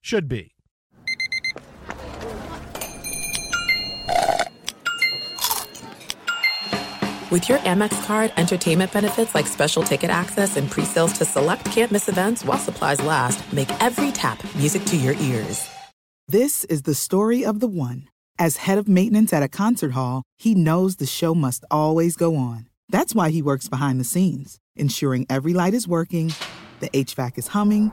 should be. With your Amex card, entertainment benefits like special ticket access and pre-sales to select campus events while supplies last, make every tap music to your ears. This is the story of the one. As head of maintenance at a concert hall, he knows the show must always go on. That's why he works behind the scenes, ensuring every light is working, the HVAC is humming,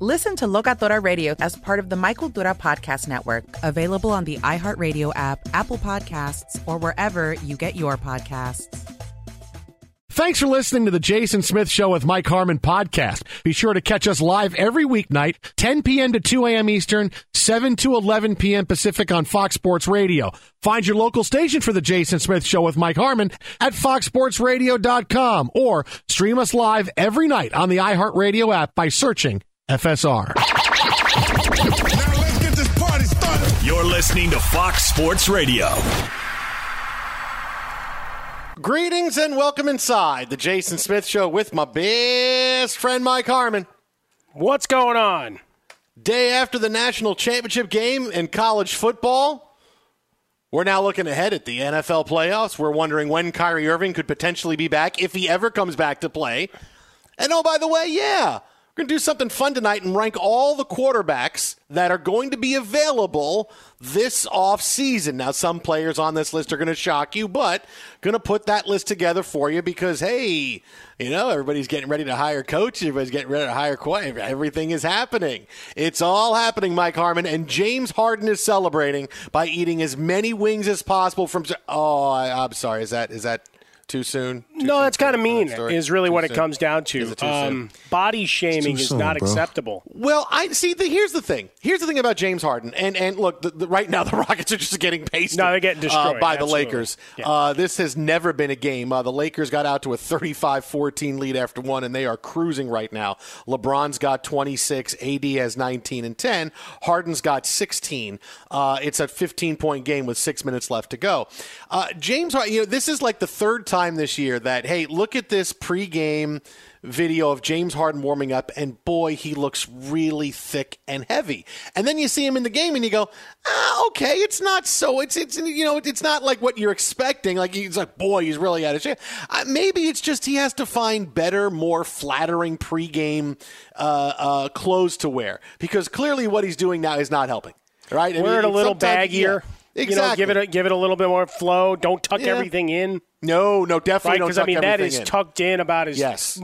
Listen to Locatora Radio as part of the My Cultura Podcast Network, available on the iHeartRadio app, Apple Podcasts, or wherever you get your podcasts. Thanks for listening to the Jason Smith Show with Mike Harmon podcast. Be sure to catch us live every weeknight, 10 p.m. to 2 a.m. Eastern, 7 to 11 p.m. Pacific on Fox Sports Radio. Find your local station for the Jason Smith Show with Mike Harmon at foxsportsradio.com or stream us live every night on the iHeartRadio app by searching FSR. Now let's get this party started. You're listening to Fox Sports Radio. Greetings and welcome inside the Jason Smith Show with my best friend Mike Harmon. What's going on? Day after the national championship game in college football, we're now looking ahead at the NFL playoffs. We're wondering when Kyrie Irving could potentially be back, if he ever comes back to play. And oh, by the way, yeah, we're going to do something fun tonight and rank all the quarterbacks that are going to be available this off season. Now, some players on this list are going to shock you, but going to put that list together for you because, hey, you know, everybody's getting ready to hire coach. Everybody's getting ready to hire quite. Everything is happening. It's all happening, Mike Harmon. And James Harden is celebrating by eating as many wings as possible from. Oh, I, I'm sorry. Is that is that too soon? Too no, soon that's kind of mean. Is really too what soon? it comes down to. Um, body shaming is soon, not bro. acceptable. Well, I see. The, here's the thing. Here's the thing about James Harden, and and look, the, the, right now the Rockets are just getting pasted. No, they're getting destroyed, uh, by the. Lakers. Yeah. Uh, this has never been a game. Uh, the Lakers got out to a 35-14 lead after one, and they are cruising right now. LeBron's got 26, AD has 19 and 10. Harden's got 16. Uh, it's a 15 point game with six minutes left to go. Uh, James, Harden, you know, this is like the third time this year that hey, look at this pregame video of James Harden warming up, and boy, he looks really thick and heavy. And then you see him in the game, and you go, ah, okay, it's not so. It's it's you know, it's not like what you're expecting. Like he's like, boy, he's really out of shape. Uh, maybe it's just he has to find better, more flattering pregame uh, uh, clothes to wear because clearly what he's doing now is not helping. Right? I Wear it a little baggier. yeah, You know, give it a, give it a little bit more flow. Don't tuck Yeah. everything in. No, no, definitely Right? Because I mean that is in. tucked in about as Yes.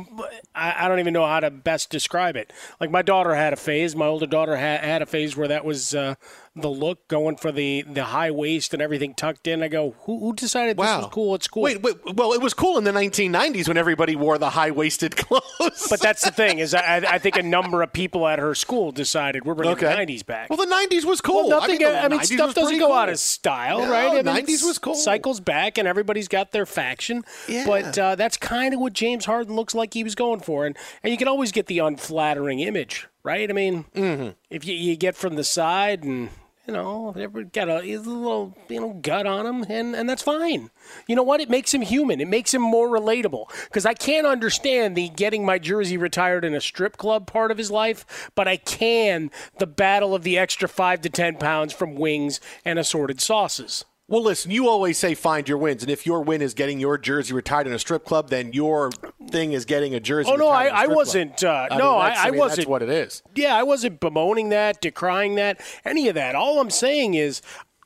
I, I don't even know how to best describe it. Like my daughter had a phase. My older daughter had, had a phase where that was uh, the look, going for the, the high waist and everything tucked in. I go, who, who decided this Wow. was cool at school? Wait, wait, well, it was cool in the 1990s when everybody wore the high-waisted clothes. But that's the thing is I, I think a number of people at her school decided we're bringing Okay. the '90s back. well, the 90s was cool. Well, nothing. I I mean, mean, the 90s stuff doesn't go cool. out of style, No, right? I mean, 90s was cool. Cycles back, and everybody's got their faction. Yeah. But uh, that's kind of what James Harden looks like he was going for, and and you can always get the unflattering image, right? I mean, Mm-hmm. if you, you get from the side and. You know, everybody got a, a little, you know, gut on him, and, and that's fine. You know what? It makes him human. It makes him more relatable. Because I can't understand the getting my jersey retired in a strip club part of his life, but I can the battle of the extra five to ten pounds from wings and assorted sauces. Well, listen, you always say find your wins, and if your win is getting your jersey retired in a strip club, then your thing is getting a jersey. Oh, no, I- I wasn't, uh, I no, mean, I- I mean, wasn't- That's what it is. Yeah, I wasn't bemoaning that, decrying that, any of that. All I'm saying is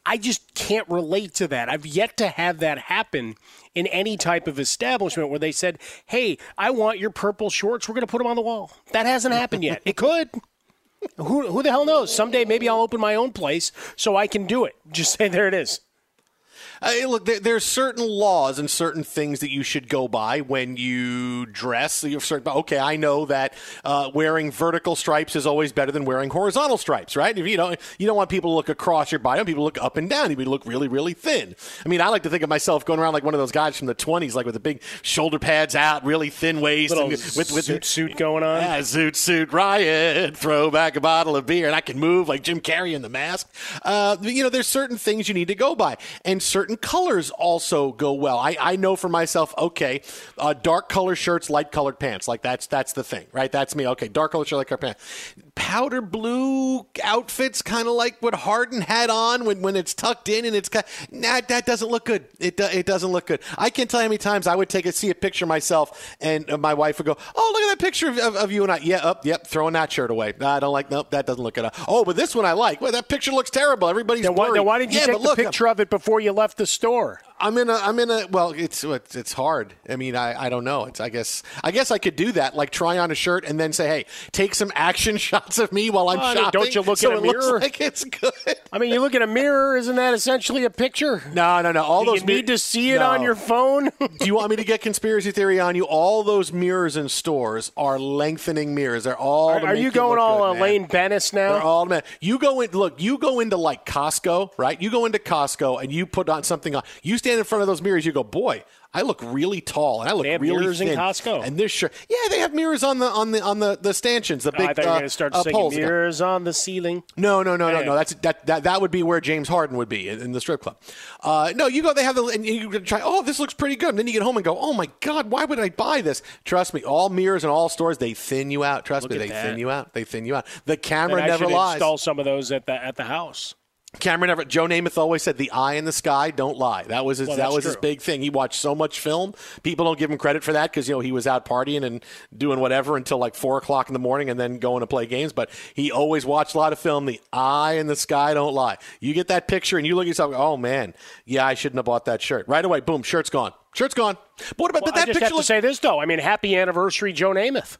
I just can't relate to that. I've yet to have that happen in any type of establishment where they said, hey, I want your purple shorts. We're going to put them on the wall. That hasn't happened yet. It could. Who, who the hell knows? Someday maybe I'll open my own place so I can do it. Just say, there it is. Uh, look, there, there's certain laws and certain things that you should go by when you dress. You have certain, okay, I know that uh, wearing vertical stripes is always better than wearing horizontal stripes, right? If you don't, you don't want people to look across your body. People look up and down. You look really, really thin. I mean, I like to think of myself going around like one of those guys from the 20s, like with the big shoulder pads out, really thin waist, and with with suit, suit going on. yeah, zoot suit riot. Throw back a bottle of beer, and I can move like Jim Carrey in the mask. Uh, you know, there's certain things you need to go by, and certain colors also go well. I, I know for myself. Okay, uh, dark color shirts, light colored pants. Like that's that's the thing, right? That's me. Okay, dark color shirt, light colored pants. Powder blue outfits, kind of like what Harden had on when, when it's tucked in and it's kind. Nah, that doesn't look good. It do, it doesn't look good. I can't tell you how many times I would take a see a picture myself and uh, my wife would go, "Oh, look at that picture of, of, of you and I." Yeah, up, yep, throwing that shirt away. Nah, I don't like. Nope, that doesn't look good. Oh, but this one I like. Well, that picture looks terrible. Everybody's Then why, then why didn't you yeah, take the look, picture of it before you left the store? I'm in a. I'm in a. Well, it's it's, hard. I mean, I, I don't know. It's I guess I guess I could do that. Like try on a shirt and then say, "Hey, take some action shots of me while I'm mean, shopping." don't you look so in a it looks mirror? like it's good. I mean, you look at a mirror, isn't that essentially a picture? No, no, no. All Do those you need to see it No. on your phone? Do you want me to get conspiracy theory on you? All those mirrors in stores are lengthening mirrors. They're all. are are you going all good, man. Bennis now? They're all man. You go in. Look, you go into like Costco, right? You go into Costco and you put on something on. You stand in front of those mirrors. You go, boy, I look really tall and I look They have really mirrors in. Costco? And this shirt, yeah, they have mirrors on the on the on the the stanchions. The Oh, big I thought you were uh, going to start uh, singing poles. mirrors on the ceiling. No, no, no, no, no. That's that, that that would be where James Harden would be in, in the strip club. Uh, no, you go. They have the and you try. Oh, this looks pretty good. And then you get home and go, Oh my God, why would I buy this? Trust me, all mirrors and all stores they thin you out. Trust Look me, they that. thin you out. They thin you out. The camera I never should lies. install some of those at the at the house. Cameron Everett, Joe Namath always said, "The eye in the sky don't lie." That was his. Well, that was his big thing. He watched so much film. People don't give him credit for that because you know he was out partying and doing whatever until like four o'clock in the morning and then going to play games. But he always watched a lot of film. The eye in the sky don't lie. You get that picture and you look at yourself. Oh man, yeah, I shouldn't have bought that shirt. Right away, boom, shirt's gone. Shirt's gone. But what about Well, but I that just picture? have to look- say this though. I mean, happy anniversary, Joe Namath.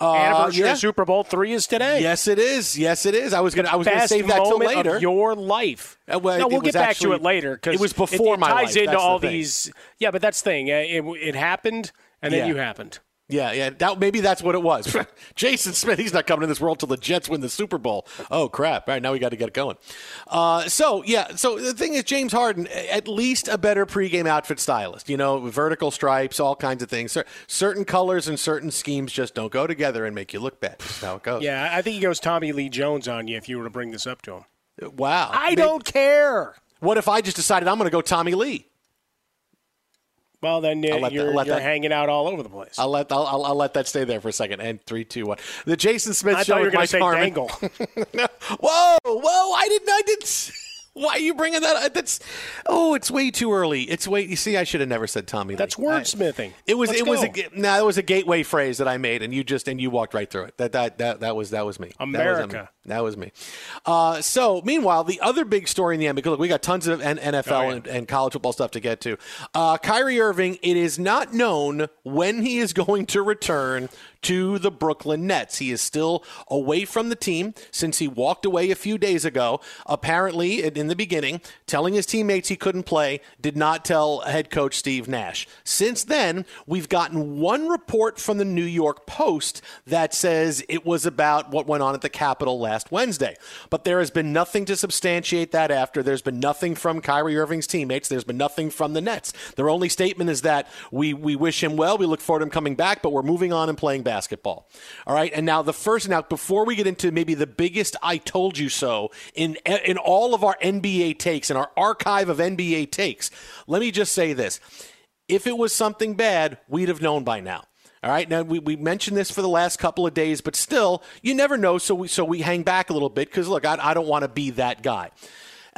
Uh, anniversary yeah. of Super Bowl three is today. Yes, it is. Yes, it is. I was gonna. I was gonna save that till later. your life. Uh, well, no, we'll get back actually- to it later because it was before it, my ties life. into That's all thing. these. Yeah, but that's the thing. Uh, It, it happened, and then Yeah. you happened. Yeah, yeah. That, maybe that's what it was. Jason Smith, he's not coming in this world till the Jets win the Super Bowl. Oh crap! All right, now we got to get it going. Uh, so yeah, so the thing is, James Harden, at least a better pregame outfit stylist. You know, vertical stripes, all kinds of things. Cer- certain colors and certain schemes just don't go together and make you look bad. That's how it goes. Yeah, I think he goes Tommy Lee Jones on you if you were to bring this up to him. Wow. I May- don't care. What if I just decided I'm going to go Tommy Lee? Well, then uh, let that- you're, you're that- hanging out all over the place. I'll let I'll, I'll, I'll let that stay there for a second. And three, two, one. The Jason Smith I Show thought you were going to say dangle. whoa, whoa! I didn't. I didn't. Why are you bringing that? up? That's oh, it's way too early. It's way. You see, I should have never said Tommy. That's Lee. I- wordsmithing. it was. Let's it was. go. A, no, it was a gateway phrase that I made, and you just and you walked right through it. That that that, that was that was me. That was- America. That was me. Uh, so, meanwhile, the other big story in the end, because look, we got tons of NFL Oh, yeah. and, and college football stuff to get to. Uh, Kyrie Irving, it is not known when he is going to return to the Brooklyn Nets. He is still away from the team since he walked away a few days ago. Apparently, in the beginning, telling his teammates he couldn't play, did not tell head coach Steve Nash. Since then, we've gotten one report from the New York Post that says it was about what went on at the Capitol last Wednesday. But there has been nothing to substantiate that after. There's been nothing from Kyrie Irving's teammates. There's been nothing from the Nets. Their only statement is that we, we wish him well. We look forward to him coming back, but we're moving on and playing basketball. All right. And now the first, now before we get into maybe the biggest I told you so in, in all of our NBA takes, in our archive of NBA takes, let me just say this. If it was something bad, we'd have known by now. All right. Now we, we mentioned this for the last couple of days, but still, you never know. So we so we hang back a little bit because look, I, I don't want to be that guy.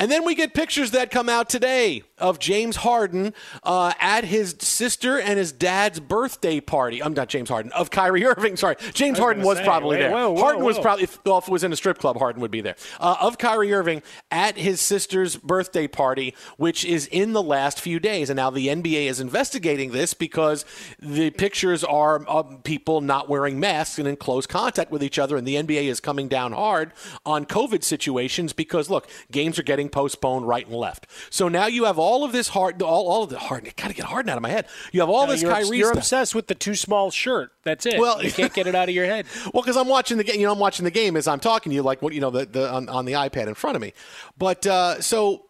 And then we get pictures that come out today of James Harden uh, at his sister and his dad's birthday party. I'm not James Harden of Kyrie Irving. Sorry, James was Harden was say, probably wait, there. whoa, whoa, Harden was probably if, well, if it was in a strip club, Harden would be there. Uh, of Kyrie Irving at his sister's birthday party, which is in the last few days, and now the NBA is investigating this because the pictures are of people not wearing masks and in close contact with each other, and the NBA is coming down hard on COVID situations because look, games are getting postponed right and left. So now you have all of this hard, all, all of the hard. It gotta get Harden out of my head. You have all No, this you're, Kyrie you're stuff. obsessed with the too small shirt. That's it. Well- you can't get it out of your head. Well, because I'm watching the game, you know, I'm watching the game as I'm talking to you, like what you know, the, the on, on the iPad in front of me. But uh, so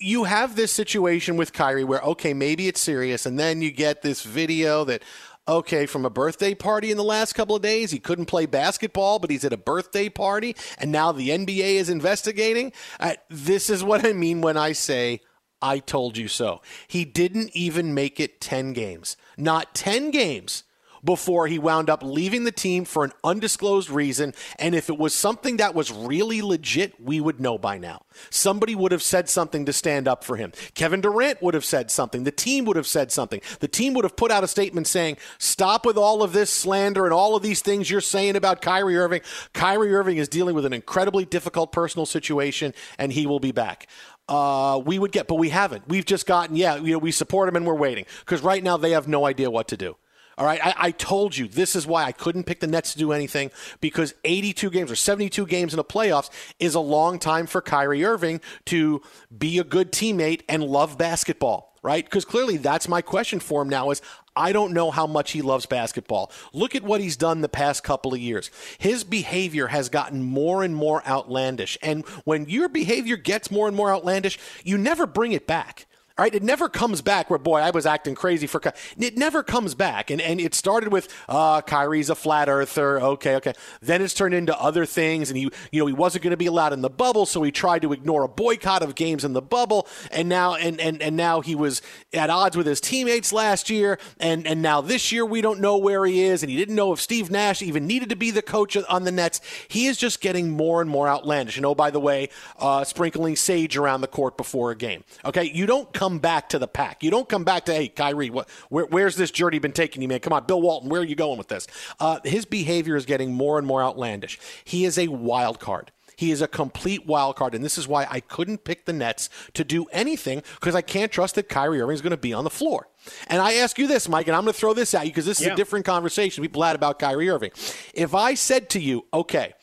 you have this situation with Kyrie where okay, maybe it's serious, and then you get this video that. Okay, from a birthday party in the last couple of days, he couldn't play basketball, but he's at a birthday party, and now the NBA is investigating. Uh, this is what I mean when I say I told you so. He didn't even make it 10 games. Not 10 games before he wound up leaving the team for an undisclosed reason. And if it was something that was really legit, we would know by now. Somebody would have said something to stand up for him. Kevin Durant would have said something. The team would have said something. The team would have put out a statement saying, Stop with all of this slander and all of these things you're saying about Kyrie Irving. Kyrie Irving is dealing with an incredibly difficult personal situation, and he will be back uh, we would get, but we haven't. We've just gotten, yeah, you know, we support them and we're waiting because right now they have no idea what to do. All right, I, I told you this is why I couldn't pick the Nets to do anything because 82 games or 72 games in the playoffs is a long time for Kyrie Irving to be a good teammate and love basketball, right? Because clearly that's my question for him now is I don't know how much he loves basketball. Look at what he's done the past couple of years. His behavior has gotten more and more outlandish. And when your behavior gets more and more outlandish, you never bring it back. All right, it never comes back where, boy, I was acting crazy for. Ky-" It never comes back. And, and it started with, uh, Kyrie's a flat earther. Okay, okay. Then it's turned into other things. And he, you know, he wasn't going to be allowed in the bubble. So he tried to ignore a boycott of games in the bubble. And now, and, and, and now he was at odds with his teammates last year. And, and now this year, we don't know where he is. And he didn't know if Steve Nash even needed to be the coach on the Nets. He is just getting more and more outlandish. And oh, by the way, uh, sprinkling sage around the court before a game. Okay, you don't come back to the pack. You don't come back to, hey, Kyrie, what, where, where's this journey been taking you, man? Come on, Bill Walton, where are you going with this? Uh, his behavior is getting more and more outlandish. He is a wild card. He is a complete wild card, and this is why I couldn't pick the Nets to do anything because I can't trust that Kyrie Irving is going to be on the floor. And I ask you this, Mike, and I'm going to throw this at you because this is Yeah. a different conversation people had about Kyrie Irving. If I said to you, okay,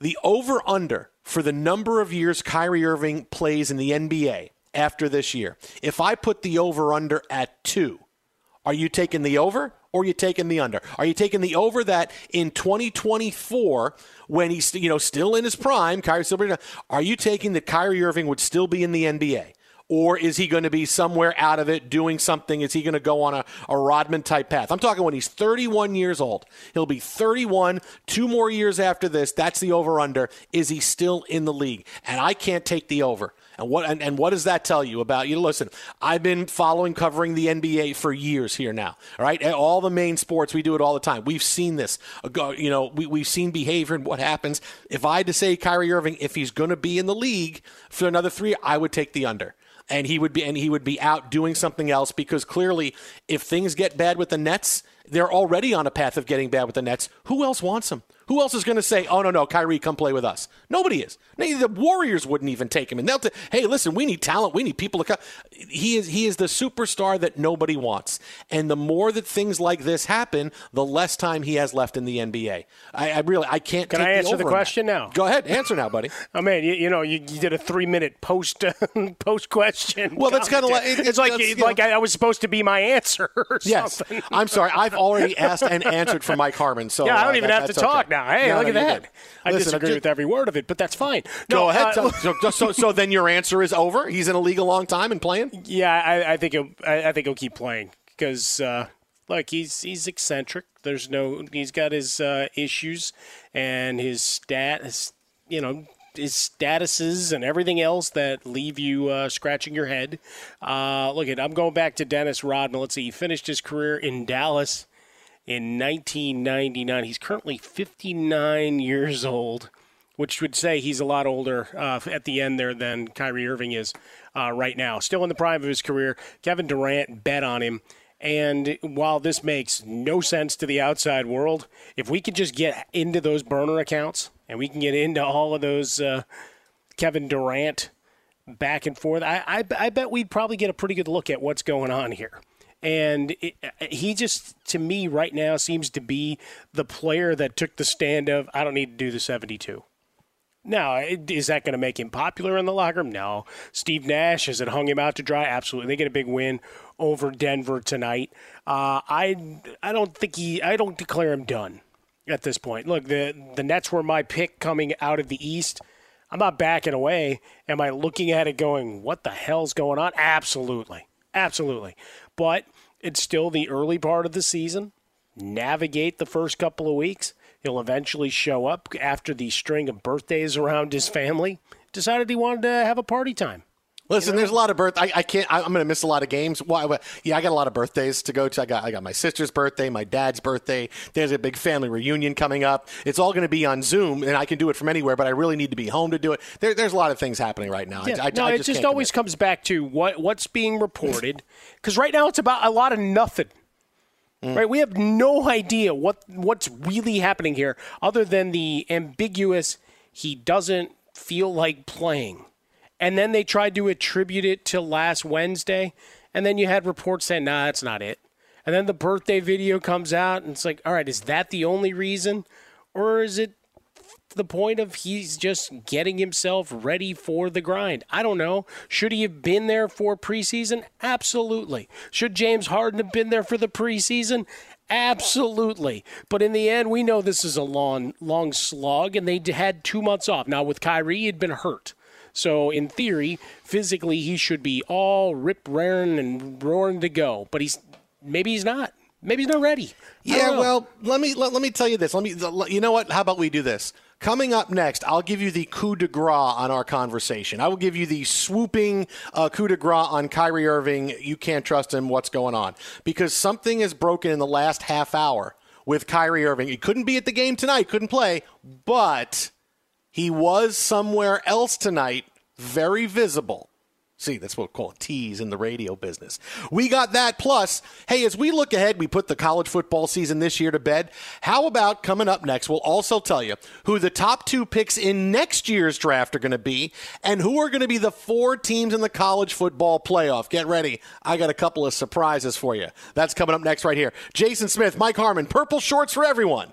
the over under for the number of years Kyrie Irving plays in the NBA after this year, if I put the over under at two, are you taking the over or you taking the under? Are you taking the over that in 2024, when he's you know still in his prime, Kyrie still are you taking that Kyrie Irving would still be in the NBA? Or is he going to be somewhere out of it doing something? Is he going to go on a, a Rodman type path? I'm talking when he's 31 years old. He'll be 31, two more years after this. That's the over under. Is he still in the league? And I can't take the over. And what and, and what does that tell you about you? Listen, I've been following covering the NBA for years here now. All right, all the main sports we do it all the time. We've seen this. Uh, you know, we, we've seen behavior and what happens. If I had to say Kyrie Irving, if he's going to be in the league for another three, I would take the under and he would be and he would be out doing something else because clearly if things get bad with the Nets, they're already on a path of getting bad with the Nets. Who else wants him? Who else is going to say, "Oh no, no, Kyrie, come play with us"? Nobody is. The Warriors wouldn't even take him, and they'll. T- hey, listen, we need talent. We need people to come. He is. He is the superstar that nobody wants. And the more that things like this happen, the less time he has left in the NBA. I, I really, I can't. Can I answer the, the question now? Go ahead, answer now, buddy. oh man, you, you know, you, you, did a three minute post post question. Well, that's kind of like it, it's like like know, I was supposed to be my answer. yes, something. I'm sorry. I've already asked and answered for Mike Harmon. So yeah, I don't uh, even that, have to talk okay. now. Hey, no, look no, at that. I Listen, disagree just, with every word of it, but that's fine. Go no, ahead. Uh, so, so, so, then your answer is over. He's in a league a long time and playing. Yeah, I, I think he'll, I, I, think he'll keep playing because. Uh, look, he's he's eccentric. There's no he's got his uh, issues and his stat, his, you know, his statuses and everything else that leave you uh, scratching your head. Uh, look at I'm going back to Dennis Rodman. Let's see, he finished his career in Dallas in 1999. He's currently 59 years old, which would say he's a lot older uh, at the end there than Kyrie Irving is uh, right now. Still in the prime of his career. Kevin Durant bet on him. And while this makes no sense to the outside world, if we could just get into those burner accounts and we can get into all of those uh, Kevin Durant back and forth, I, I, I bet we'd probably get a pretty good look at what's going on here. And it, he just, to me, right now seems to be the player that took the stand of, I don't need to do the 72. Now, is that going to make him popular in the locker room? No. Steve Nash, has it hung him out to dry? Absolutely. They get a big win over Denver tonight. Uh, I, I don't think he, I don't declare him done at this point. Look, the, the Nets were my pick coming out of the East. I'm not backing away. Am I looking at it going, what the hell's going on? Absolutely. Absolutely but it's still the early part of the season. Navigate the first couple of weeks. He'll eventually show up after the string of birthdays around his family. Decided he wanted to have a party time. Listen, there's a lot of birth. I, I can't. I, am going to miss a lot of games. Why? Yeah, I got a lot of birthdays to go to. I got I got my sister's birthday, my dad's birthday. There's a big family reunion coming up. It's all going to be on Zoom, and I can do it from anywhere. But I really need to be home to do it. There, there's a lot of things happening right now. Yeah, I, I, no, just it just always commit. comes back to what what's being reported. Because right now it's about a lot of nothing. Mm. Right, we have no idea what what's really happening here, other than the ambiguous. He doesn't feel like playing and then they tried to attribute it to last Wednesday, and then you had reports saying, "Nah, that's not it." And then the birthday video comes out, and it's like, "All right, is that the only reason, or is it the point of he's just getting himself ready for the grind. I don't know. Should he have been there for preseason? Absolutely. Should James Harden have been there for the preseason? Absolutely. But in the end, we know this is a long, long slog, and they had two months off. Now, with Kyrie, he'd been hurt. So in theory, physically he should be all rip raring and roaring to go, but he's maybe he's not. Maybe he's not ready. Yeah, well, let me let, let me tell you this. Let me you know what? How about we do this? Coming up next, I'll give you the coup de grace on our conversation. I will give you the swooping uh, coup de grace on Kyrie Irving. You can't trust him. What's going on? Because something is broken in the last half hour with Kyrie Irving. He couldn't be at the game tonight, couldn't play, but he was somewhere else tonight, very visible. See, that's what we call a tease in the radio business. We got that. Plus, hey, as we look ahead, we put the college football season this year to bed. How about coming up next? We'll also tell you who the top two picks in next year's draft are going to be and who are going to be the four teams in the college football playoff. Get ready. I got a couple of surprises for you. That's coming up next right here. Jason Smith, Mike Harmon, purple shorts for everyone.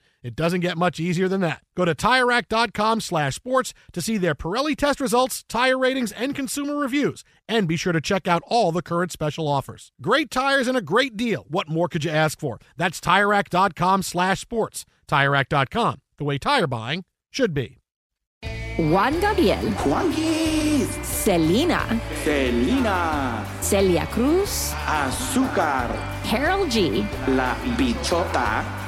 It doesn't get much easier than that. Go to TireRack.com slash sports to see their Pirelli test results, tire ratings, and consumer reviews. And be sure to check out all the current special offers. Great tires and a great deal. What more could you ask for? That's TireRack.com slash sports. TireRack.com, the way tire buying should be. Juan Gabriel, Juanquis, Selena, Selena, Celia Cruz, Azúcar, Karol G, La Bichota,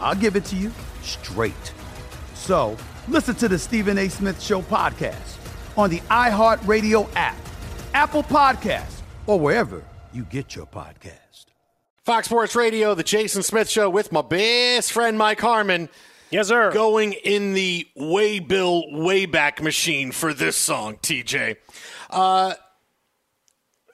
I'll give it to you straight. So listen to the Stephen A. Smith Show podcast on the iHeartRadio app, Apple Podcasts, or wherever you get your podcast. Fox Sports Radio, the Jason Smith Show with my best friend Mike Harmon. Yes, sir. Going in the way bill wayback machine for this song, TJ. Uh,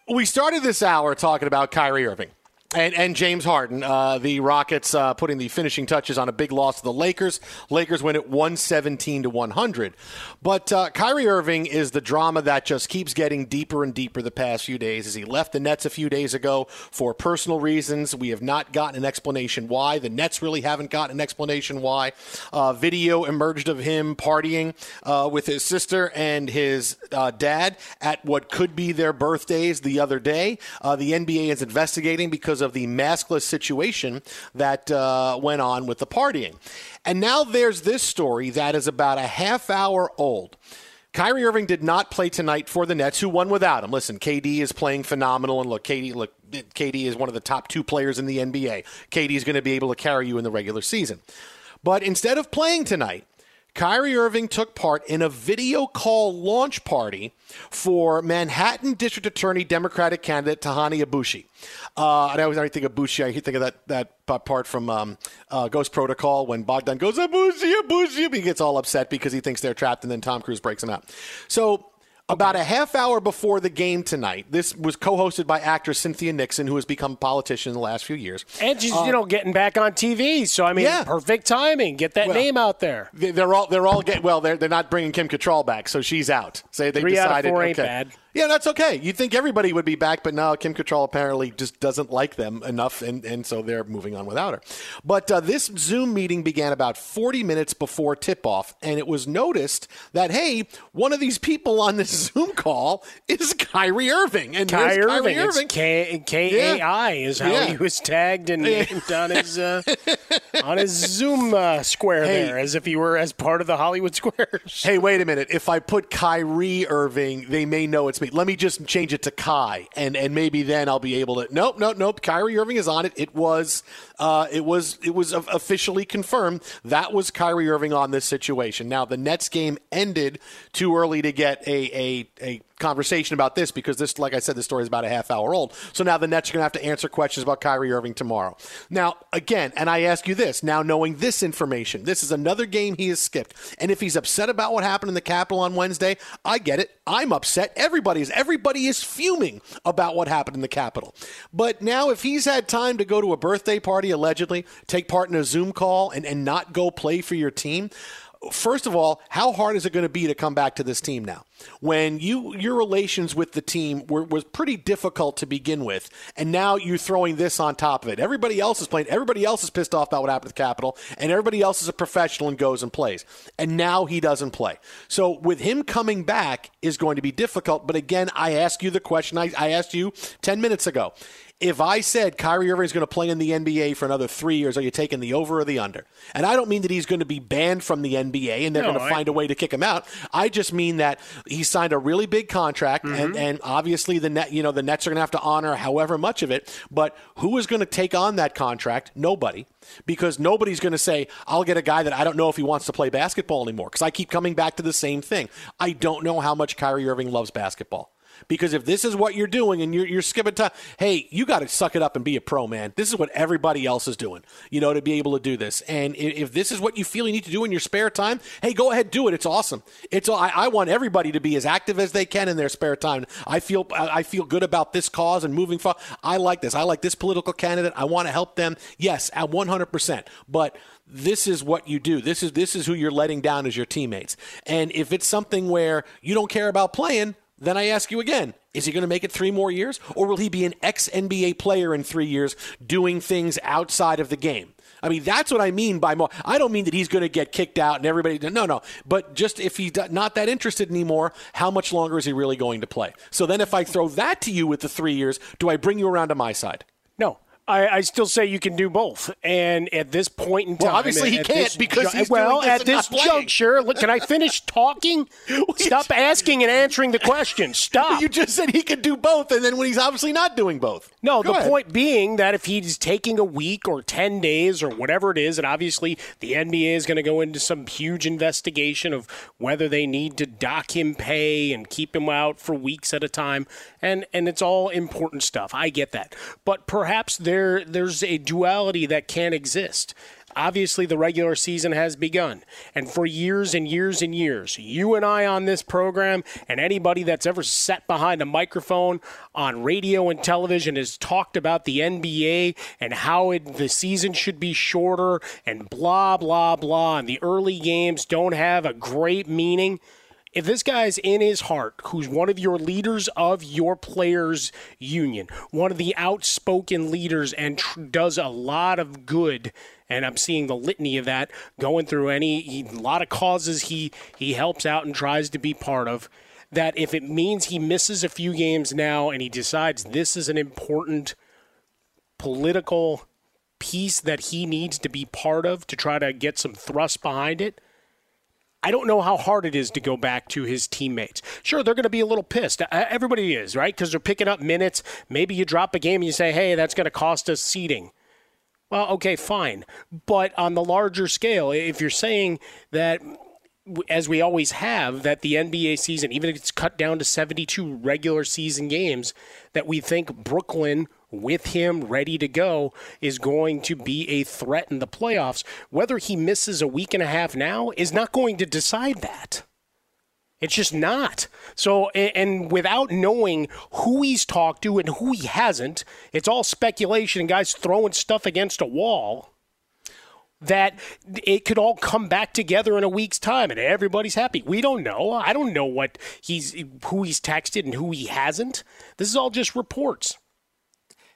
we started this hour talking about Kyrie Irving. And, and James Harden, uh, the Rockets uh, putting the finishing touches on a big loss to the Lakers. Lakers win it 117 to 100. But uh, Kyrie Irving is the drama that just keeps getting deeper and deeper the past few days. As he left the Nets a few days ago for personal reasons, we have not gotten an explanation why. The Nets really haven't gotten an explanation why. Uh, video emerged of him partying uh, with his sister and his uh, dad at what could be their birthdays the other day. The NBA is investigating because of the maskless situation that uh, went on with the partying. And now there's this story that is about a half hour old. Kyrie Irving did not play tonight for the Nets, who won without him. Listen, KD is playing phenomenal, and look, KD, look, KD is one of the top two players in the NBA. KD is going to be able to carry you in the regular season. But instead of playing tonight, Kyrie Irving took part in a video call launch party for Manhattan District Attorney Democratic candidate Tahanie Aboushi. Uh, and I always think of Abushi. I think of that, that part from um, uh, Ghost Protocol when Bogdan goes, Abushi, Abushi. He gets all upset because he thinks they're trapped, and then Tom Cruise breaks him out. So About a half hour before the game tonight, this was co-hosted by actress Cynthia Nixon, who has become a politician in the last few years. And she's, Uh, you know, getting back on TV. So, I mean, Yeah. perfect timing. Get that Well, name out there. They- They're all they're all get well. They're they're not bringing Kim Cattrall back, so she's out. Say they Three out of decided. four ain't okay. bad. Yeah, that's okay. You'd think everybody would be back, but now Kim Cattrall apparently just doesn't like them enough, and, and so they're moving on without her. But uh, this Zoom meeting began about 40 minutes before tip off, and it was noticed that, hey, one of these people on this Zoom call is Kyrie Irving. And Kai Irving. Kyrie It's Irving. K K A I is how Yeah. he was tagged and named on his uh, on his Zoom uh, square Hey. there, as if he were as part of the Hollywood Squares. Hey, wait a minute. If I put Kyrie Irving, they may know it's me. Let me just change it to Kai, and and maybe then I'll be able to. Nope, nope, nope. Kyrie Irving is on it. It was, uh, it was, it was officially confirmed that was Kyrie Irving on this situation. Now the Nets game ended too early to get a a a conversation about this because this, like I said, the story is about a half hour old. So now the Nets are going to have to answer questions about Kyrie Irving tomorrow. Now, again, and I ask you this now, knowing this information, this is another game he has skipped. And if he's upset about what happened in the Capitol on Wednesday, I get it. I'm upset. Everybody is. Everybody is fuming about what happened in the Capitol. But now, if he's had time to go to a birthday party, allegedly, take part in a Zoom call, and, and not go play for your team, First of all, how hard is it going to be to come back to this team now? When you your relations with the team were was pretty difficult to begin with, and now you're throwing this on top of it. Everybody else is playing. Everybody else is pissed off about what happened at the Capitol, and everybody else is a professional and goes and plays. And now he doesn't play. So with him coming back is going to be difficult. But again, I ask you the question I, I asked you ten minutes ago. If I said Kyrie Irving is going to play in the NBA for another three years, are you taking the over or the under? And I don't mean that he's going to be banned from the NBA and they're No, going to I- find a way to kick him out. I just mean that he signed a really big contract, and, mm-hmm. and obviously the net, you know, the Nets are going to have to honor however much of it. But who is going to take on that contract? Nobody, because nobody's going to say, "I'll get a guy that I don't know if he wants to play basketball anymore." Because I keep coming back to the same thing. I don't know how much Kyrie Irving loves basketball. Because if this is what you're doing and you're, you're skipping time, hey, you got to suck it up and be a pro, man. This is what everybody else is doing, you know, to be able to do this. And i- if this is what you feel you need to do in your spare time, hey, go ahead, do it. It's awesome. It's I, I want everybody to be as active as they can in their spare time. I feel I feel good about this cause and moving forward. I like this. I like this political candidate. I want to help them. Yes, at 100%. But this is what you do. This is this is who you're letting down as your teammates. And if it's something where you don't care about playing, then I ask you again, is he going to make it three more years? Or will he be an ex NBA player in three years doing things outside of the game? I mean, that's what I mean by more. I don't mean that he's going to get kicked out and everybody. No, no. But just if he's not that interested anymore, how much longer is he really going to play? So then if I throw that to you with the three years, do I bring you around to my side? No. I, I still say you can do both, and at this point in time, Well, obviously he can't this because ju- well, this at this juncture, look, can I finish talking? Stop asking and answering the question. Stop. You just said he could do both, and then when he's obviously not doing both. No, Go the ahead. point being that if he's taking a week or 10 days or whatever it is, and obviously the NBA is going to go into some huge investigation of whether they need to dock him pay and keep him out for weeks at a time, and, and it's all important stuff. I get that. But perhaps there there's a duality that can't exist. Obviously, the regular season has begun. And for years and years and years, you and I on this program, and anybody that's ever sat behind a microphone on radio and television has talked about the NBA and how it, the season should be shorter and blah, blah, blah. And the early games don't have a great meaning. If this guy's in his heart, who's one of your leaders of your players' union, one of the outspoken leaders, and tr- does a lot of good, and I'm seeing the litany of that going through any he, a lot of causes he he helps out and tries to be part of. That if it means he misses a few games now and he decides this is an important political piece that he needs to be part of to try to get some thrust behind it. I don't know how hard it is to go back to his teammates. Sure, they're going to be a little pissed. Everybody is, right? Because they're picking up minutes. Maybe you drop a game and you say, hey, that's going to cost us seating. Well, okay, fine. But on the larger scale, if you're saying that, as we always have, that the NBA season, even if it's cut down to 72 regular season games, that we think Brooklyn, with him ready to go, is going to be a threat in the playoffs, whether he misses a week and a half now is not going to decide that. It's just not. So, and without knowing who he's talked to and who he hasn't, it's all speculation and guys throwing stuff against a wall that it could all come back together in a week's time and everybody's happy. We don't know. I don't know what he's who he's texted and who he hasn't. This is all just reports.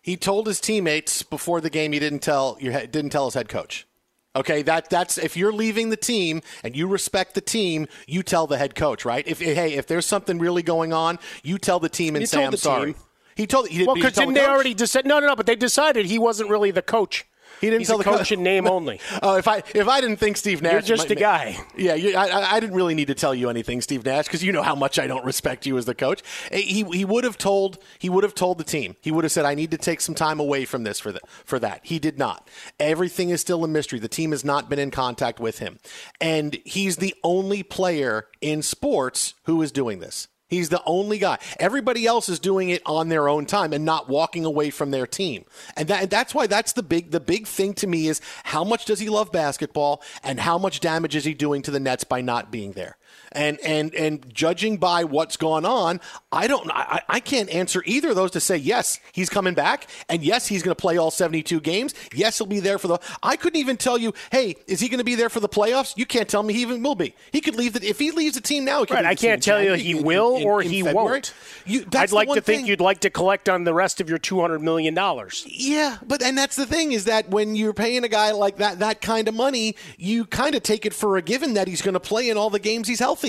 He told his teammates before the game he didn't tell your didn't tell his head coach. Okay, that that's if you're leaving the team and you respect the team, you tell the head coach, right? If hey, if there's something really going on, you tell the team and You say I'm sorry. team. He told he, Well, because didn't the they already decide? No, no, no. But they decided he wasn't really the coach. He didn't He's tell the the co- coach in name only. Oh, if I if I didn't think Steve Nash, You're just might- a guy. Yeah, you, I- I, didn't really need to tell you anything, Steve Nash, because you know how much I don't respect you as the coach. He he would have told he would have told the team. He would have said, "I need to take some time away from this for the, for that." He did not. Everything is still a mystery. The team has not been in contact with him, and he's the only player in sports who is doing this. He's the only guy. Everybody else is doing it on their own time and not walking away from their team. And, that, and that's why that's the big the big thing to me is how much does he love basketball and how much damage is he doing to the Nets by not being there. And and and judging by what's gone on, I don't I, I can't answer either of those to say yes, he's coming back and yes, he's going to play all 72 games. Yes, he'll be there for the I couldn't even tell you, "Hey, is he going to be there for the playoffs?" You can't tell me he even will be. He could leave the if he leaves the team now, he Right, I can't tell you he in- will in- or in he February. won't. You, that's I'd like to think thing. you'd like to collect on the rest of your two hundred million dollars. Yeah, but and that's the thing is that when you're paying a guy like that that kind of money, you kind of take it for a given that he's going to play in all the games he's healthy,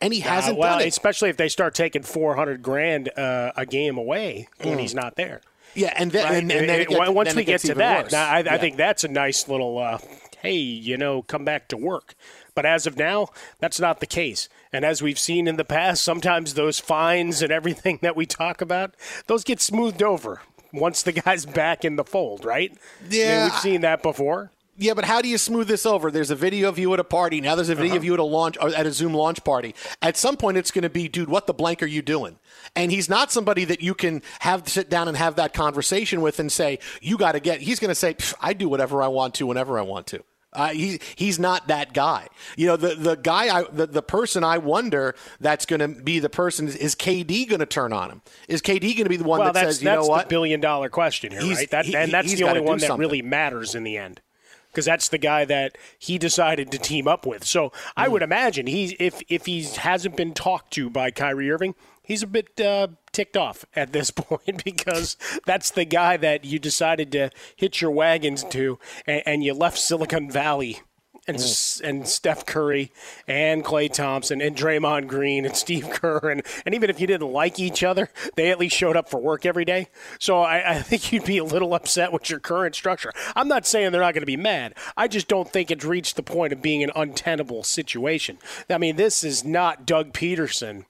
and he hasn't well, done it. especially if they start taking four hundred grand uh, a game away when Mm. he's not there. Yeah, and then, Right? and, and then it Uh, gets- once then we get to that, now, I, I Yeah. think that's a nice little, uh, hey, you know, come back to work. But as of now, that's not the case. And as we've seen in the past, sometimes those fines and everything that we talk about, those get smoothed over once the guy's back in the fold, right? I mean, Yeah, we've seen that before. Yeah, but how do you smooth this over? There's a video of you at a party. Now there's a video Uh-huh. of you at a launch or at a Zoom launch party. At some point, it's going to be, dude, what the blank are you doing? And he's not somebody that you can have sit down and have that conversation with and say, you got to get. He's going to say, I do whatever I want to whenever I want to. Uh, he, he's not that guy. You know, the, the guy, I, the, the person I wonder that's going to be the person, is, is KD going to turn on him? Is KD going to be the one well, that says, you know what? the billion dollar question here, He's- right? That, he- and that's the only one that something. really matters in the end. Because that's the guy that he decided to team up with. So I Hmm. would imagine he's if if he hasn't been talked to by Kyrie Irving, he's a bit uh, ticked off at this point because that's the guy that you decided to hitch your wagons to, and, and you left Silicon Valley and mm. S and Steph Curry and Klay Thompson and Draymond Green and Steve Kerr and, and even if you didn't like each other, they at least showed up for work every day. So I, I think you'd be a little upset with your current structure. I'm not saying they're not going to be mad. I just don't think it's reached the point of being an untenable situation. I mean, this is not Doug Pederson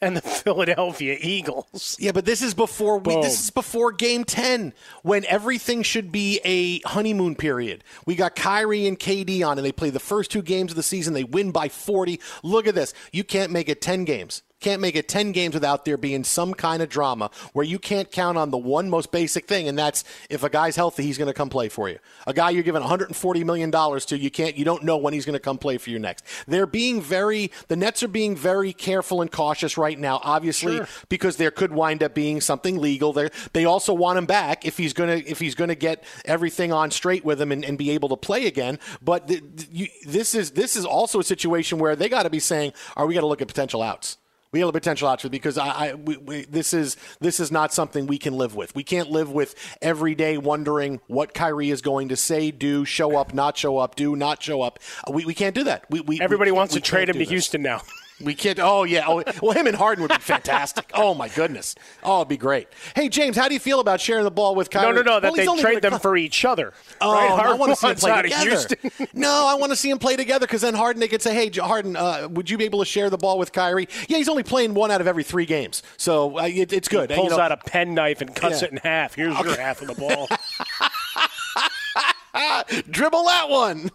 and the Philadelphia Eagles. Yeah, but this is before we, this is before Game Ten, when everything should be a honeymoon period. We got Kyrie and KD on, and they play the first two games of the season. They win by forty. Look at this. You can't make it ten games. Can't make it 10 games without there being some kind of drama where you can't count on the one most basic thing, and that's if a guy's healthy, he's going to come play for you. A guy you're giving $140 million to, you can't, you don't know when he's going to come play for you next. They're being very, the Nets are being very careful and cautious right now, obviously, Sure. because there could wind up being something legal. They they also want him back if he's gonna if he's gonna get everything on straight with him and, and be able to play again. But th- th- you, this is this is also a situation where they got to be saying, "Are we got to look at potential outs?" We have a potential outs because I, I we, we, this is this is not something we can live with. We can't live with every day wondering what Kyrie is going to say, do, show up, not show up, do, not show up. We, we can't do that. We, we Everybody wants to trade him to this. Houston now. We can't. Oh yeah. Oh well, him and Harden would be fantastic. oh my goodness. Oh, it'd be great. Hey James, how do you feel about sharing the ball with Kyrie? No, no, no. That Well, they trade them for each other. Oh, right? no, I want to see them wants play together. No, I want to see them play together because then Harden they could say, "Hey, Harden, uh, would you be able to share the ball with Kyrie?" Yeah, he's only playing one out of every three games, so uh, it, it's good. Pulls You know- out a penknife and cuts Yeah. it in half. Here's your half of the ball. Dribble that one.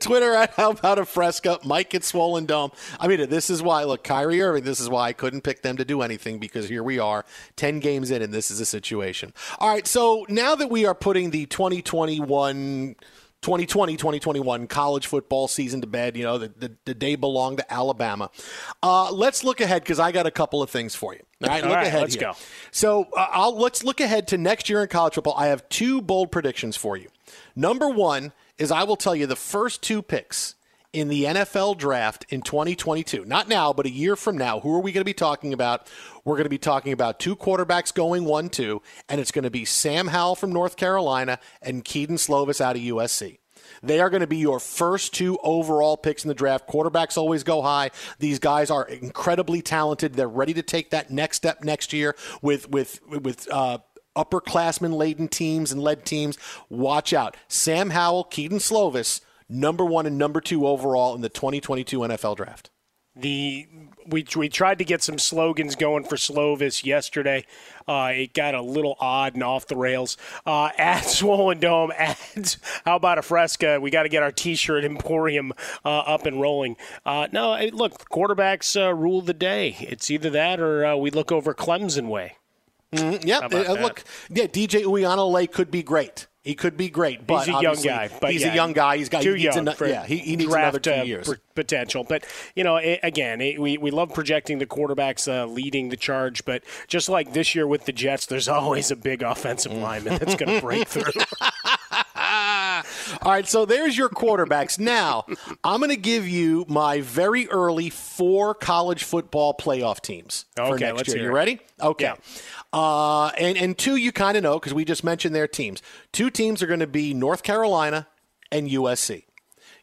Twitter at How About a Fresca. Mike at Swollen Dome. I mean, this is why, look, Kyrie Irving, this is why I couldn't pick them to do anything because here we are, 10 games in, and this is a situation. All right, so now that we are putting the 2021 2020 2021 college football season to bed. You know, the, the, the day belonged to Alabama. Uh, let's look ahead because I got a couple of things for you. All right, All look right, ahead. let's here. go. So uh, I'll, let's look ahead to next year in college football. I have two bold predictions for you. Number one is I will tell you the first two picks in the NFL draft in 2022. Not now, but a year from now. Who are we going to be talking about? We're going to be talking about two quarterbacks going 1 2, and it's going to be Sam Howell from North Carolina and Kedon Slovis out of USC. They are going to be your first two overall picks in the draft. Quarterbacks always go high. These guys are incredibly talented. They're ready to take that next step next year with with with uh, upperclassmen laden teams and led teams. Watch out. Sam Howell, Kedon Slovis, number one and number two overall in the 2022 NFL draft. The we we tried to get some slogans going for Slovis yesterday. Uh, it got a little odd and off the rails. Uh, at Swollen Dome, at how about a Fresca? We got to get our T-shirt Emporium uh, up and rolling. Uh, no, look, quarterbacks uh, rule the day. It's either that or uh, we look over Clemson way. Mm, yeah, How about uh, look, yeah, DJ Uiagalelei could be great. He could be great, but he's a young guy. But he's yeah, a young guy. He's got too he needs young. for yeah, he, he needs draft, another two uh, years. potential. But you know, it, again, it, we we love projecting the quarterbacks uh, leading the charge. But just like this year with the Jets, there's always a big offensive lineman that's going to break through. All right, so there's your quarterbacks. Now, I'm going to give you my very early four college football playoff teams for next let's year. You ready? Okay. Uh, and, and two you kind of know because we just mentioned their teams. Two teams are going to be North Carolina and USC.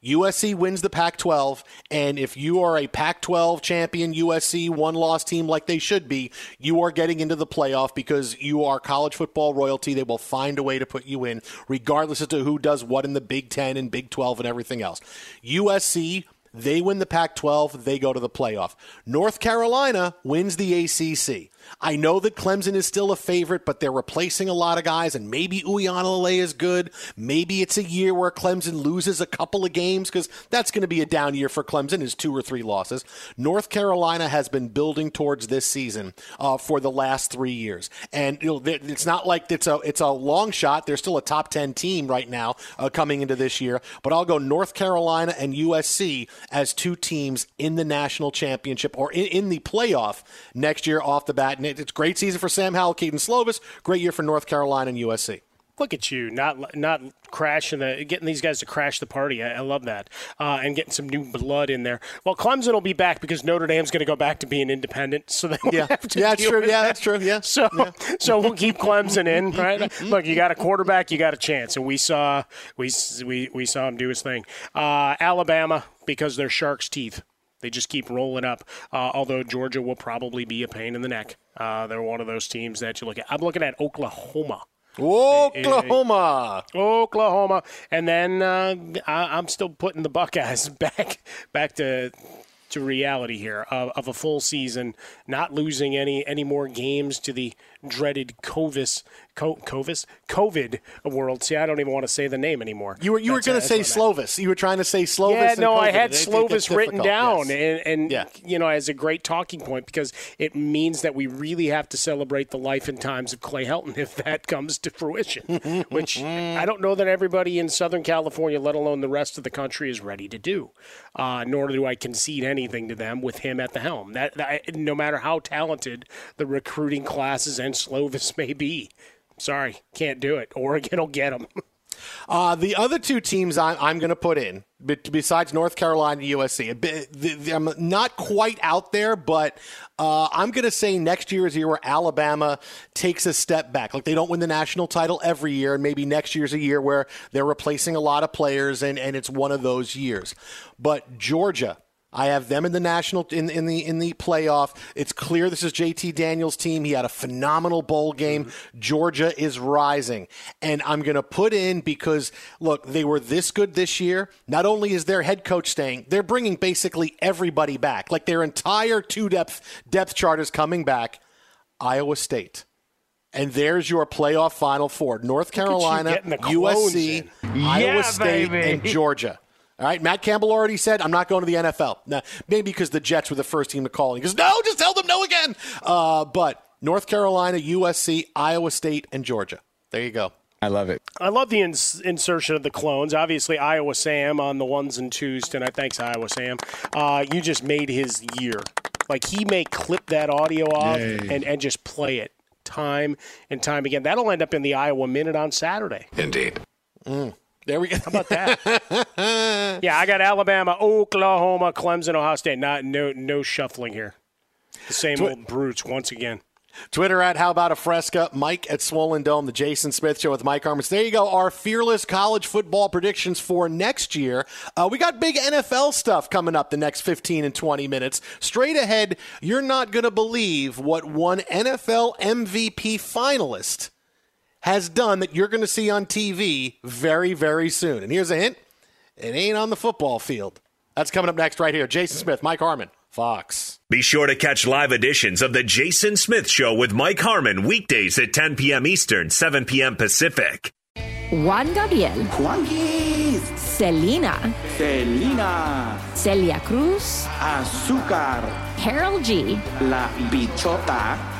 USC wins the Pac 12, and if you are a Pac 12 champion USC one loss team like they should be, you are getting into the playoff because you are college football royalty. They will find a way to put you in, regardless as to who does what in the Big 10 and Big 12 and everything else. USC. They win the Pac 12, they go to the playoff. North Carolina wins the ACC. I know that Clemson is still a favorite, but they're replacing a lot of guys, and maybe Uiagalelei is good. Maybe it's a year where Clemson loses a couple of games because that's going to be a down year for Clemson, is two or three losses. North Carolina has been building towards this season uh, for the last three years, and you know, it's not like it's a it's a long shot. They're still a top ten team right now uh, coming into this year, but I'll go North Carolina and USC as two teams in the national championship or in, in the playoff next year off the bat. And it- it's a great season for Sam Howell, Kedon Slovis. Great year for North Carolina and USC. Look at you, not not crashing the getting these guys to crash the party. I, I love that, uh, and getting some new blood in there. Well, Clemson will be back because Notre Dame's going to go back to being independent, so they won't Yeah. have to Yeah, that's true. Yeah, that. that's true. Yeah. So so we'll keep Clemson in, right? Look, you got a quarterback, you got a chance, and we saw we we we saw him do his thing. Uh, Alabama because they're sharks' teeth. They just keep rolling up. Uh, although Georgia will probably be a pain in the neck. Uh, they're one of those teams that you look at. I'm looking at Oklahoma. Oklahoma. Oklahoma, and then uh, I, I'm still putting the Buckeyes back back to to reality here of, of a full season, not losing any any more games to the dreaded Covis Co- Covis COVID world. See, I don't even want to say the name anymore. You were you were going to say that's what I meant. Slovis. You were trying to say Slovis. Yeah, no, I had Slovis written down, yes. and, and you know, as a great talking point because it means that we really have to celebrate the life and times of Clay Helton if that comes to fruition. which I don't know that everybody in Southern California, let alone the rest of the country, is ready to do. Uh, nor do I concede anything to them with him at the helm. That, that no matter how talented the recruiting classes and Slovis may be. Sorry, can't do it. Oregon will get them. Uh, the other two teams I'm, I'm going to put in, besides North Carolina and USC, bit- the- the- I'm not quite out there, but uh, I'm going to say next year is a year where Alabama takes a step back. Like they don't win the national title every year, and maybe next year's a year where they're replacing a lot of players, and, and it's one of those years. But Georgia. I have them in the national in in the in the playoff. It's clear this is JT Daniels' team. He had a phenomenal bowl game. Mm-hmm. Georgia is rising, and I'm going to put in because look, they were this good this year. Not only is their head coach staying, they're bringing basically everybody back. Like their entire two depth depth chart is coming back. Iowa State. And there's your playoff final four North Carolina, getting the clones USC, in. Iowa Yeah, State, baby. and Georgia. All right, Matt Campbell already said, I'm not going to the NFL. Now, maybe because the Jets were the first team to call. He goes, no, just tell them no again. Uh, but North Carolina, USC, Iowa State, and Georgia. There you go. I love it. I love the ins- insertion of the clones. Obviously, Iowa Sam on the ones and twos tonight. Thanks, Iowa Sam. Uh, you just made his year. Like he may clip that audio off Yay. and, and just play it time and time again. That'll end up in the Iowa Minute on Saturday. Indeed. Mm. There we go. How about that? yeah, I got Alabama, Oklahoma, Clemson, Ohio State. Not no no shuffling here. The same Twi- old brutes once again. Twitter at How About a Fresca, Mike at Swollen Dome, the Jason Smith Show with Mike Harmon. There you go, our fearless college football predictions for next year. Uh, we got big NFL stuff coming up the next 15 and 20 minutes. Straight ahead, you're not going to believe what one NFL MVP finalist has done that you're going to see on TV very, very soon. And here's a hint it ain't on the football field. That's coming up next, right here. Jason Smith, Mike Harmon, Fox. Be sure to catch live editions of The Jason Smith Show with Mike Harmon weekdays at 10 p.m. Eastern, 7 p.m. Pacific. Juan Gabriel. Juanquis. Selena. Selena. Celia Cruz. Azúcar. Karol G. La Bichota.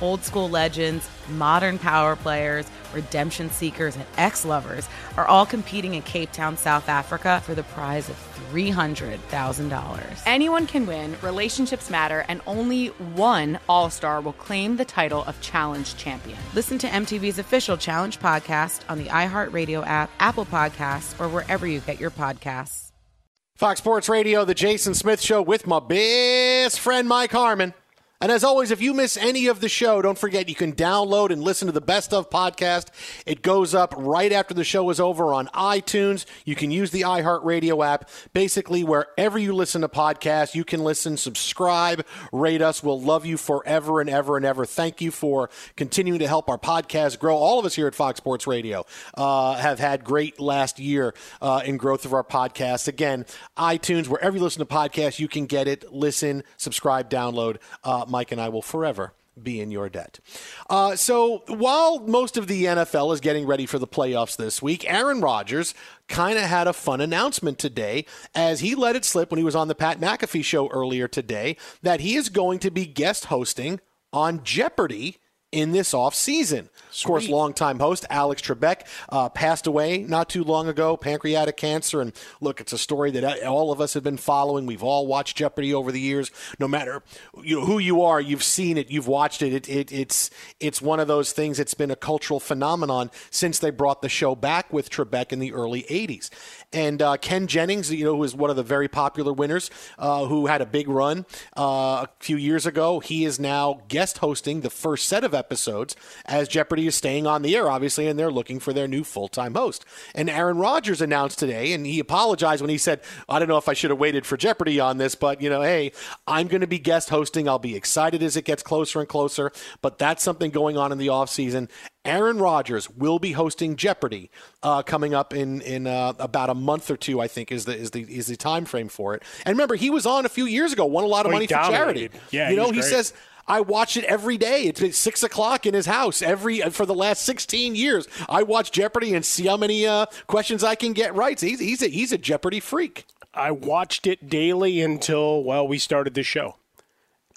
Old school legends, modern power players, redemption seekers, and ex lovers are all competing in Cape Town, South Africa for the prize of $300,000. Anyone can win, relationships matter, and only one All Star will claim the title of Challenge Champion. Listen to MTV's official Challenge podcast on the iHeartRadio app, Apple Podcasts, or wherever you get your podcasts. Fox Sports Radio, the Jason Smith Show with my best friend Mike Harmon. And as always, if you miss any of the show, don't forget you can download and listen to the Best of podcast. It goes up right after the show is over on iTunes. You can use the iHeartRadio app. Basically, wherever you listen to podcasts, you can listen, subscribe, rate us. We'll love you forever and ever and ever. Thank you for continuing to help our podcast grow. All of us here at Fox Sports Radio uh, have had great last year uh, in growth of our podcast. Again, iTunes, wherever you listen to podcasts, you can get it, listen, subscribe, download. Uh, Mike and I will forever be in your debt. Uh, so while most of the NFL is getting ready for the playoffs this week, Aaron Rodgers kind of had a fun announcement today as he let it slip when he was on the Pat McAfee show earlier today that he is going to be guest hosting on Jeopardy in this off season. Of course, longtime host Alex Trebek uh, passed away not too long ago, pancreatic cancer. And look, it's a story that all of us have been following. We've all watched Jeopardy over the years. No matter you know, who you are, you've seen it, you've watched it. It, it. It's it's one of those things. It's been a cultural phenomenon since they brought the show back with Trebek in the early '80s. And uh, Ken Jennings, you know, who is one of the very popular winners, uh, who had a big run uh, a few years ago. He is now guest hosting the first set of episodes as Jeopardy is staying on the air, obviously, and they're looking for their new full time host. And Aaron Rodgers announced today, and he apologized when he said, I don't know if I should have waited for Jeopardy on this, but, you know, hey, I'm going to be guest hosting. I'll be excited as it gets closer and closer, but that's something going on in the offseason. Aaron Rodgers will be hosting Jeopardy uh, coming up in in uh, about a month or two. I think is the is the is the time frame for it. And remember, he was on a few years ago, won a lot of Oh, money for charity. Yeah, you know, he great. says. I watch it every day. It's been six o'clock in his house every for the last sixteen years. I watch Jeopardy and see how many uh, questions I can get right. He's he's a, he's a Jeopardy freak. I watched it daily until well, we started the show.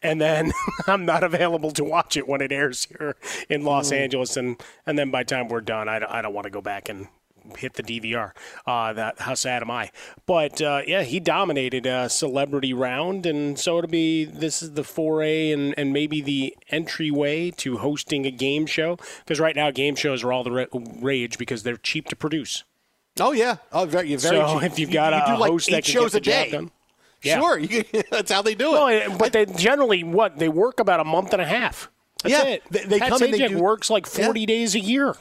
And then I'm not available to watch it when it airs here in Los Mm. Angeles, and, and then by the time we're done, I don't, I don't want to go back and hit the DVR. Uh, that how sad am I? But uh, yeah, he dominated a celebrity round, and so it'll be this is the foray and, and maybe the entryway to hosting a game show because right now game shows are all the ra- rage because they're cheap to produce. Oh yeah, oh very, very so cheap. if you've got you a do like host that can shows get the a day. job done, Yeah. Sure, that's how they do it. Well, but they generally what they work about a month and a half. That's Yeah, it. they- they come and they do- works like forty days a year.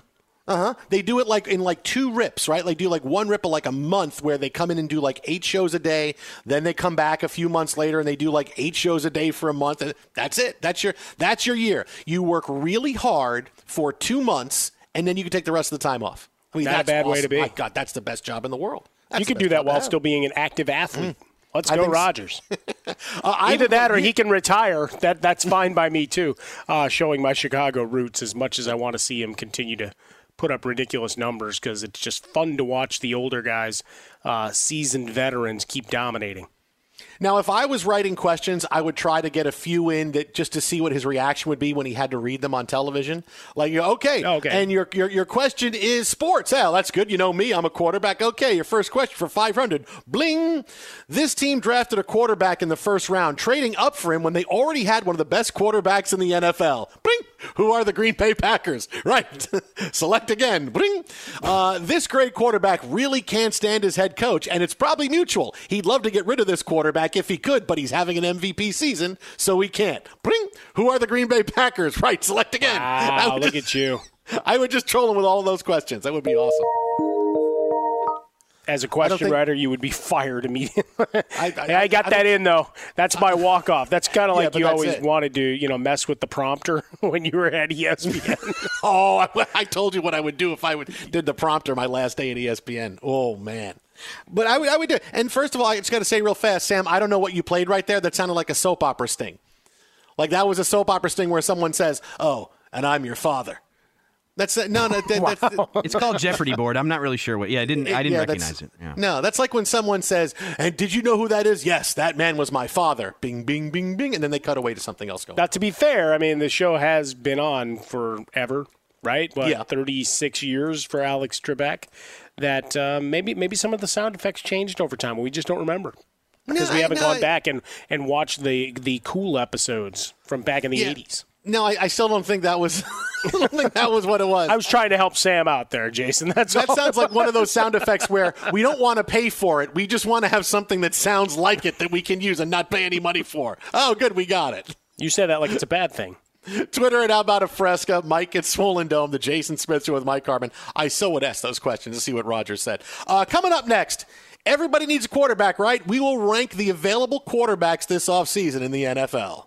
Uh huh. They do it like in like two rips, right? Like do like one rip of like a month where they come in and do like eight shows a day. Then they come back a few months later and they do like eight shows a day for a month. And that's it. That's your that's your year. You work really hard for two months and then you can take the rest of the time off. I mean, Not a that's bad way to be. My God, that's the best job in the world. That's you could do that job while still being an active athlete. Let's I go, think so. Rodgers. Uh, Either that or he can retire. That that's fine by me too. Uh, showing my Chicago roots as much as I want to see him continue to put up ridiculous numbers because it's just fun to watch the older guys, uh, seasoned veterans, keep dominating. Now, if I was writing questions, I would try to get a few in that just to see what his reaction would be when he had to read them on television. Like, okay, Okay. and your, your your question is sports. Hell, that's good. You know me, I'm a quarterback. Okay, your first question for 500. Bling. This team drafted a quarterback in the first round, trading up for him when they already had one of the best quarterbacks in the NFL. Bling. Who are the Green Bay Packers? Right. Select again. Bling. Uh, this great quarterback really can't stand his head coach, and it's probably mutual. He'd love to get rid of this quarterback if he could, but he's having an MVP season, so he can't. Bling. Who are the Green Bay Packers? Right. Select again. Wow, look just- at you. I would just troll him with all of those questions. That would be awesome. As a question writer, you would be fired immediately. I, Yeah, I got I that in though. That's my walk off. That's kind of like but you always it. wanted to, you know, mess with the prompter when you were at ESPN. Oh, I, I told you what I would do if I would did the prompter my last day at ESPN. Oh man. But I would, I would do. it. And first of all, I just got to say real fast, Sam. I don't know what you played right there. That sounded like a soap opera sting. Like that was a soap opera sting where someone says, "Oh, and I'm your father." That's no, no. That, that's, It's called Jeopardy board. I'm not really sure what. Yeah, I didn't. I didn't Yeah, recognize it. Yeah. No, that's like when someone says, "And did you know who that is?" Yes, that man was my father. Bing, bing, bing, bing, and then they cut away to something else going. Now, to be fair, I mean, the show has been on forever, right? What, Yeah. 36 years for Alex Trebek. That um, maybe maybe some of the sound effects changed over time. We just don't remember because No, we haven't no, gone I- back and, and watched the the cool episodes from back in the Yeah. 80s. No, I, I still don't think that was. I don't think that was what it was. I was trying to help Sam out there, Jason. That's that all. sounds like one of those sound effects where we don't want to pay for it. We just want to have something that sounds like it that we can use and not pay any money for. Oh, good, we got it. You say that like it's a bad thing. Twitter at How About a Fresca, Mike at Swollen Dome, the Jason Smith Show with Mike Harmon. I so would ask those questions to see what Roger said. Uh, coming up next, everybody needs a quarterback, right? We will rank the available quarterbacks this offseason in the NFL.